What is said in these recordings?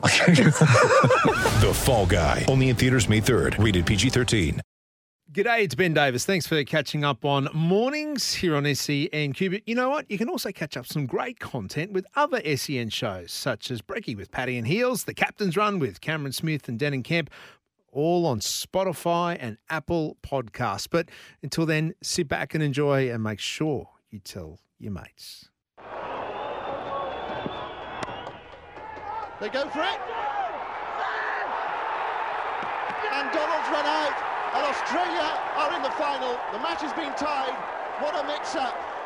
The Fall Guy. Only in theaters May 3rd. Rated PG-13. G'day, it's Ben Davis. Thanks for catching up on mornings here on SENQ. But you know what? You can also catch up some great content with other SEN shows, such as Breaky with Patty and Heels, The Captain's Run with Cameron Smith and Denan Kemp, all on Spotify and Apple Podcasts. But until then, sit back and enjoy and make sure you tell your mates. They go for it. And Donald's run out. And Australia are in the final. The match has been tied. What a mix-up.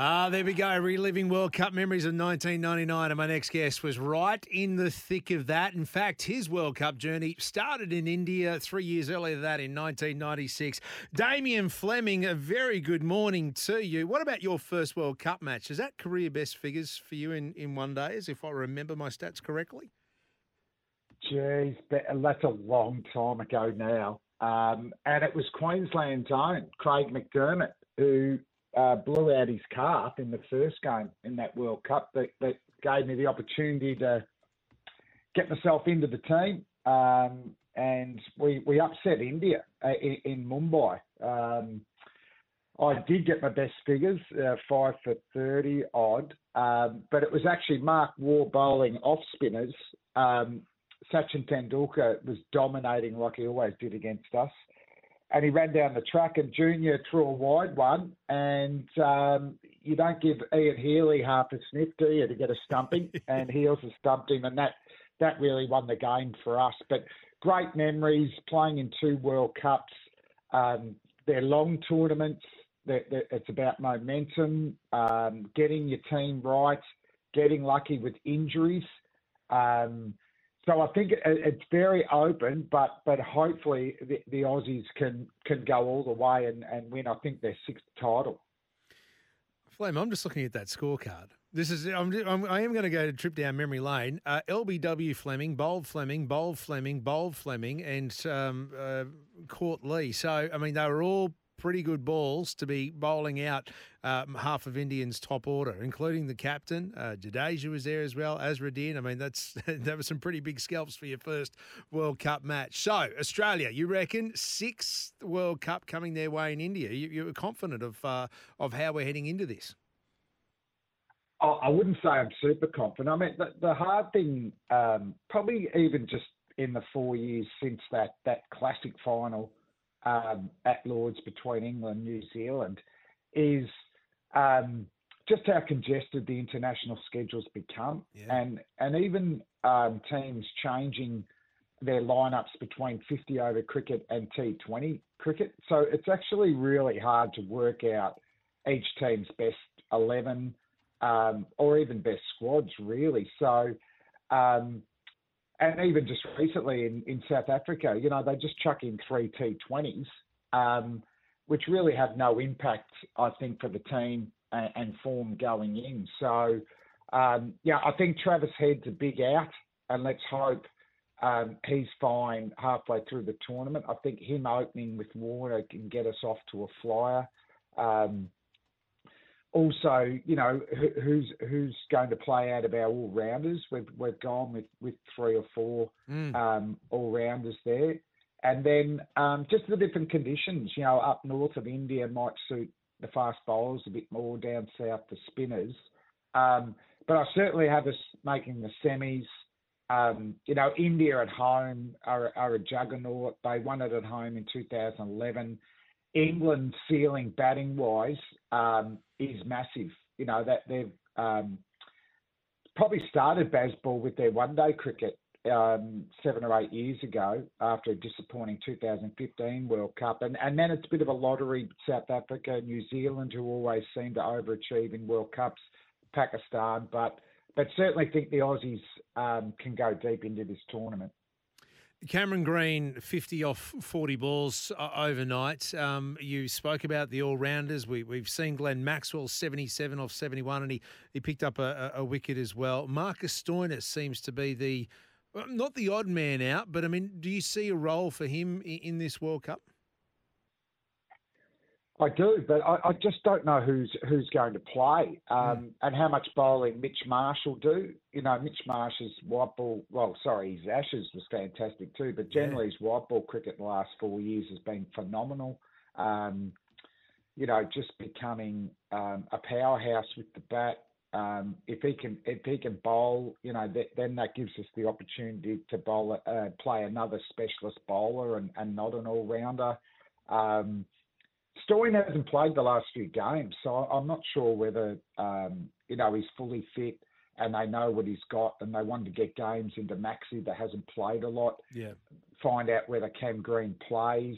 Ah, there we go. Reliving World Cup memories of 1999. And my next guest was right in the thick of that. In fact, his World Cup journey started in India three years earlier than that in 1996. Damien Fleming, a very good morning to you. What about your first World Cup match? Is that career best figures for you in, in one days, if I remember my stats correctly? But that's a long time ago now. Um, and it was Queensland's own Craig McDermott who uh, blew out his calf in the first game in that World Cup that, that gave me the opportunity to get myself into the team. Um, and we, we upset India uh, in, in Mumbai. Um, I did get my best figures, uh, five for 30 odd, um, but it was actually Mark Waugh bowling off spinners. Um, Sachin Tendulkar was dominating like he always did against us. And he ran down the track, and Junior threw a wide one. And um, you don't give Ian Healy half a sniff, do you, to get a stumping? and he also stumped him, and that that really won the game for us. But great memories playing in two World Cups. Um, they're long tournaments. They're, they're, it's about momentum, um, getting your team right, getting lucky with injuries. Um, so I think it, it's very open, but but hopefully the, the Aussies can can go all the way and, and win. I think their sixth title. Flem, I'm just looking at that scorecard. This is I'm, I'm I am going to go to trip down memory lane. Uh, LBW Fleming, bowled Fleming, bowled Fleming, bowled Fleming, and um, uh, Court Lee. So I mean they were all pretty good balls to be bowling out um, half of Indians' top order, including the captain. Uh, Jadeja was there as well, Azharuddin. I mean, that's that was some pretty big scalps for your first World Cup match. So, Australia, you reckon sixth World Cup coming their way in India? You, you're confident of uh, of how we're heading into this? Oh, I wouldn't say I'm super confident. I mean, the, the hard thing, um, probably even just in the four years since that that classic final um, at Lords between England and New Zealand is um, just how congested the international schedules become, Yeah. and and even um, teams changing their lineups between 50 over cricket and T20 cricket. So it's actually really hard to work out each team's best 11 um, or even best squads, really. So. Um, and even just recently in, in South Africa, you know, they just chuck in three T20s, um, which really have no impact, I think, for the team and, and form going in. So, um, yeah, I think Travis Head's a big out, and let's hope um, he's fine halfway through the tournament. I think him opening with Warner can get us off to a flyer. Um, also, you know, who, who's who's going to play out of our all rounders? We've we've gone with, with three or four Mm. um, all rounders there, and then um, just the different conditions. You know, up north of India might suit the fast bowlers a bit more. Down south, the spinners. Um, but I certainly have us making the semis. Um, you know, India at home are, are a juggernaut. They won it at home in 2011. England ceiling batting wise um, is massive. You know that they've um, probably started Bazball with their one day cricket um, seven or eight years ago after a disappointing 2015 World Cup, and and then it's a bit of a lottery. South Africa, New Zealand, who always seem to overachieve in World Cups, Pakistan, but but certainly think the Aussies um, can go deep into this tournament. Cameron Green, 50 off 40 balls uh, overnight. Um, you spoke about the all rounders. We, we've seen Glenn Maxwell, 77 off 71, and he, he picked up a, a, a wicket as well. Marcus Stoinis seems to be the, not the odd man out, but I mean, do you see a role for him in, in this World Cup? I do, but I, I, just don't know who's who's going to play um, mm. and how much bowling Mitch Marsh will do. You know, Mitch Marsh's white ball, well, sorry, his Ashes was fantastic too, but generally yeah. his white ball cricket in the last four years has been phenomenal. Um, you know, just becoming um, a powerhouse with the bat. Um, if he can, if he can bowl, you know, th- then that gives us the opportunity to bowl, uh, play another specialist bowler and, and not an all rounder. Stoyan hasn't played the last few games, so I'm not sure whether um, you know he's fully fit and they know what he's got, and they want to get games into Maxi that hasn't played a lot. Yeah. Find out whether Cam Green plays.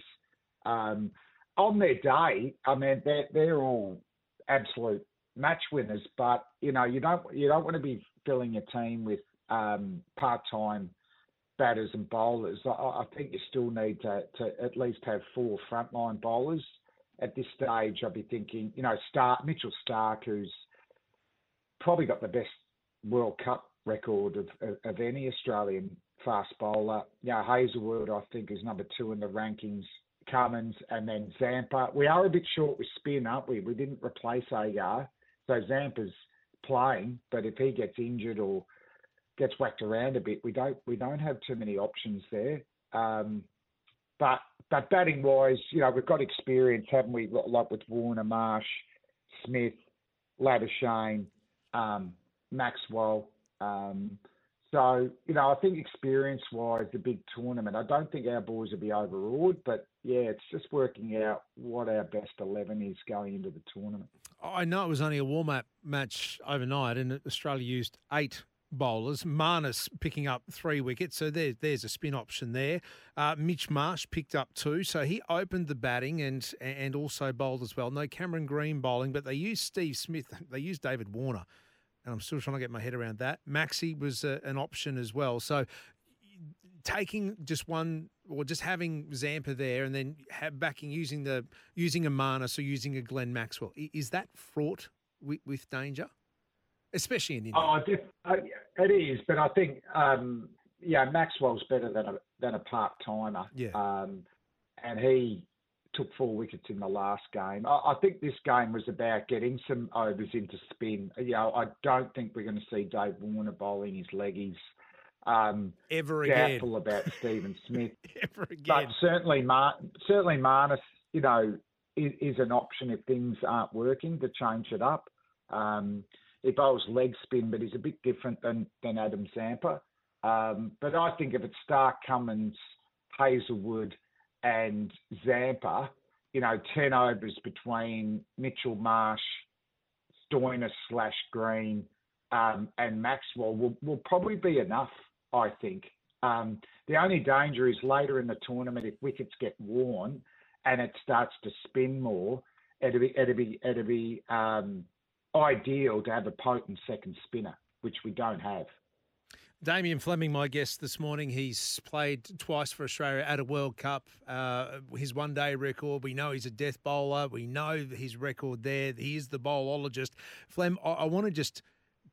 Um, on their day, I mean, they're they're all absolute match winners, but you know you don't you don't want to be filling your team with um, part time batters and bowlers. I, I, think you still need to, to at least have four frontline bowlers at this stage, I'd be thinking, you know, Starc, Mitchell Starc, who's probably got the best World Cup record of, of, of any Australian fast bowler. You know, Hazlewood, I think, is number two in the rankings. Cummins and then Zampa. We are a bit short with spin, aren't we? We didn't replace Agar, so Zampa's playing, but if he gets injured or gets whacked around a bit, we don't we don't have too many options there. Um, but but batting wise, you know, we've got experience, haven't we? Like with Warner, Marsh, Smith, Labuschagne, um, Maxwell. Um, so, you know, I think experience wise, the big tournament, I don't think our boys will be overawed, but yeah, it's just working out what our best 11 is going into the tournament. I know it was only a warm up match overnight, and Australia used eight bowlers. Marnus picking up three wickets, so there, there's a spin option there. Uh, Mitch Marsh picked up two, so he opened the batting and and also bowled as well. No Cameron Green bowling, but they used Steve Smith. They used David Warner, and I'm still trying to get my head around that. Maxi was a, an option as well. So taking just one or just having Zampa there and then backing using the using a Marnus or using a Glenn Maxwell is that fraught with, with danger? Especially in India. Oh, it is, but I think um, yeah, Maxwell's better than a than a part timer. Yeah, um, and he took four wickets in the last game. I, I, think this game was about getting some overs into spin. You know, I don't think we're going to see Dave Warner bowling his leggies. Um, Ever again. Doubtful about Stephen Smith. Ever again. But certainly, Mar- certainly Marnus, you know, is, is, an option if things aren't working to change it up. Um, he bowls leg spin, but he's a bit different than than Adam Zampa. Um, but I think if it's Starc, Cummins, Hazlewood, and Zampa, you know, ten overs between Mitchell Marsh, Stoinis slash Green, um, and Maxwell will will probably be enough. I think. Um, the only danger is later in the tournament if wickets get worn and it starts to spin more. It'll be it'll be it'll be um, ideal to have a potent second spinner, which we don't have. Damien Fleming, my guest this morning, he's played twice for Australia at a World Cup. Uh, his one day record, we know he's a death bowler. We know his record there. He is the bowlologist. Flem, I, I want to just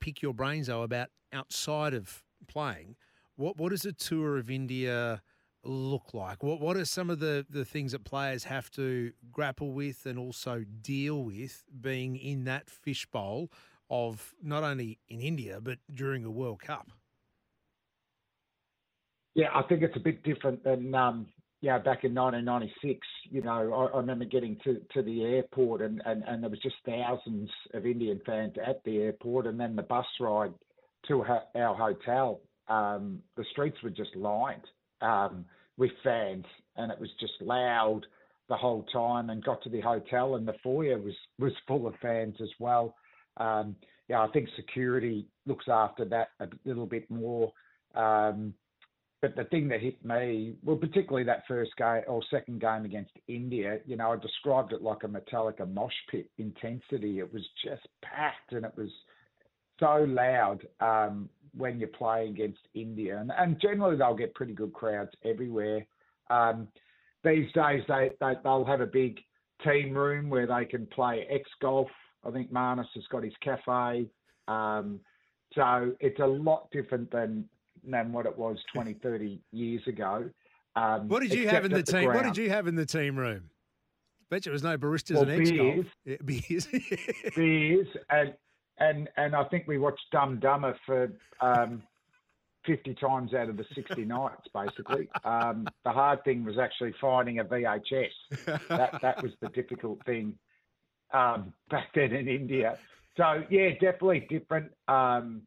pick your brains, though, about outside of playing. What What is a tour of India look like? What What are some of the, the things that players have to grapple with and also deal with being in that fishbowl of not only in India but during a World Cup? Yeah, I think it's a bit different than um, yeah back in 1996. You know, I, I remember getting to, to the airport and, and, and there was just thousands of Indian fans at the airport, and then the bus ride to our hotel. Um, the streets were just lined um, with fans, and it was just loud the whole time. And got to the hotel, and the foyer was was full of fans as well. Um, yeah, I think security looks after that a little bit more. Um, but the thing that hit me, well, particularly that first game or second game against India, you know, I described it like a Metallica mosh pit intensity. It was just packed and it was so loud. Um, when you play against India, and, and generally they'll get pretty good crowds everywhere. Um, these days they, they they'll have a big team room where they can play X golf. I think Marnus has got his cafe. Um, so it's a lot different than than what it was 20, 30 years ago. Um, What did you have in the team? What ground. did you have in the team room? Bet you there was no baristas Well, and X golf. Yeah, beers. beers and and and I think we watched Dumb Dumber for um, fifty times out of the sixty nights. Basically, um, the hard thing was actually finding a VHS. That that was the difficult thing um, back then in India. So yeah, definitely different, um,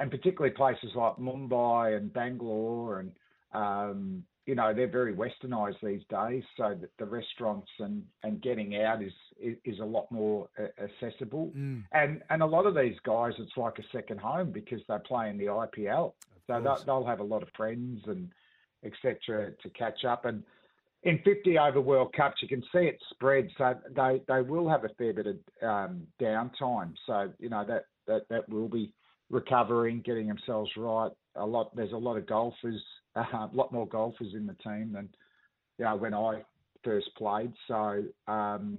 and particularly places like Mumbai and Bangalore and. Um, you know they're very westernised these days, so that the restaurants and, and getting out is, is is a lot more uh, accessible. Mm. And and a lot of these guys, it's like a second home because they play in the IPL, so they'll, they'll have a lot of friends and etc. to catch up. And in 50 over World Cups, you can see it spread, so they they will have a fair bit of um, downtime. So you know that that that will be recovering, getting themselves right. A lot there's a lot of golfers, a lot more golfers in the team than you know when I first played. So. Um,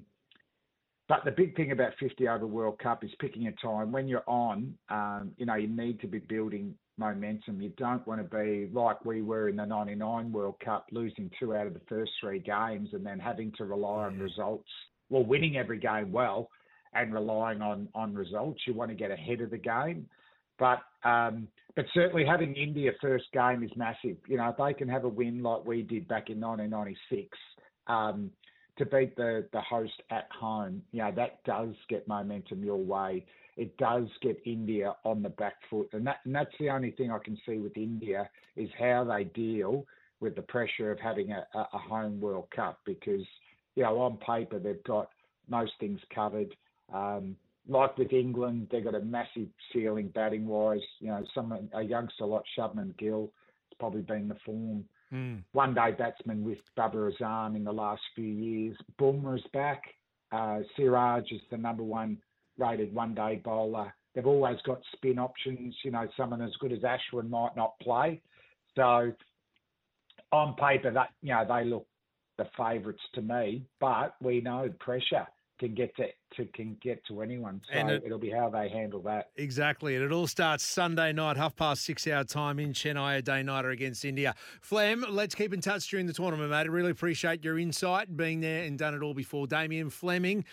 but the big thing about 50 over World Cup is picking a time when you're on. Um, you know, you need to be building momentum. You don't want to be like we were in the 99 World Cup, losing two out of the first three games and then having to rely on results. Well, winning every game well and relying on, on results. You want to get ahead of the game. But um, but certainly having India first game is massive. You know, if they can have a win like we did back in 1996, um, to beat the, the host at home, you know, that does get momentum your way. It does get India on the back foot. And that and that's the only thing I can see with India is how they deal with the pressure of having a, a home World Cup because, you know, on paper they've got most things covered. Um, like with England, they've got a massive ceiling batting wise. You know, someone a youngster like Shubman Gill has probably been the form Mm. one day batsman with Babar Azam in the last few years. Bumrah's back. Uh, Siraj is the number one rated one day bowler. They've always got spin options. You know, someone as good as Ashwin might not play. So on paper, that you know they look the favourites to me, but we know pressure can get to, to can get to anyone. So And it- will be how they handle that. Exactly. And it all starts Sunday night, half past six hour time in Chennai, a day nighter against India. Flem, let's keep in touch during the tournament, mate. I really appreciate your insight, being there and done it all before. Damien Fleming,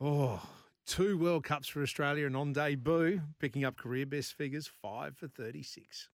oh, two World Cups for Australia and on debut, picking up career best figures, five for 36.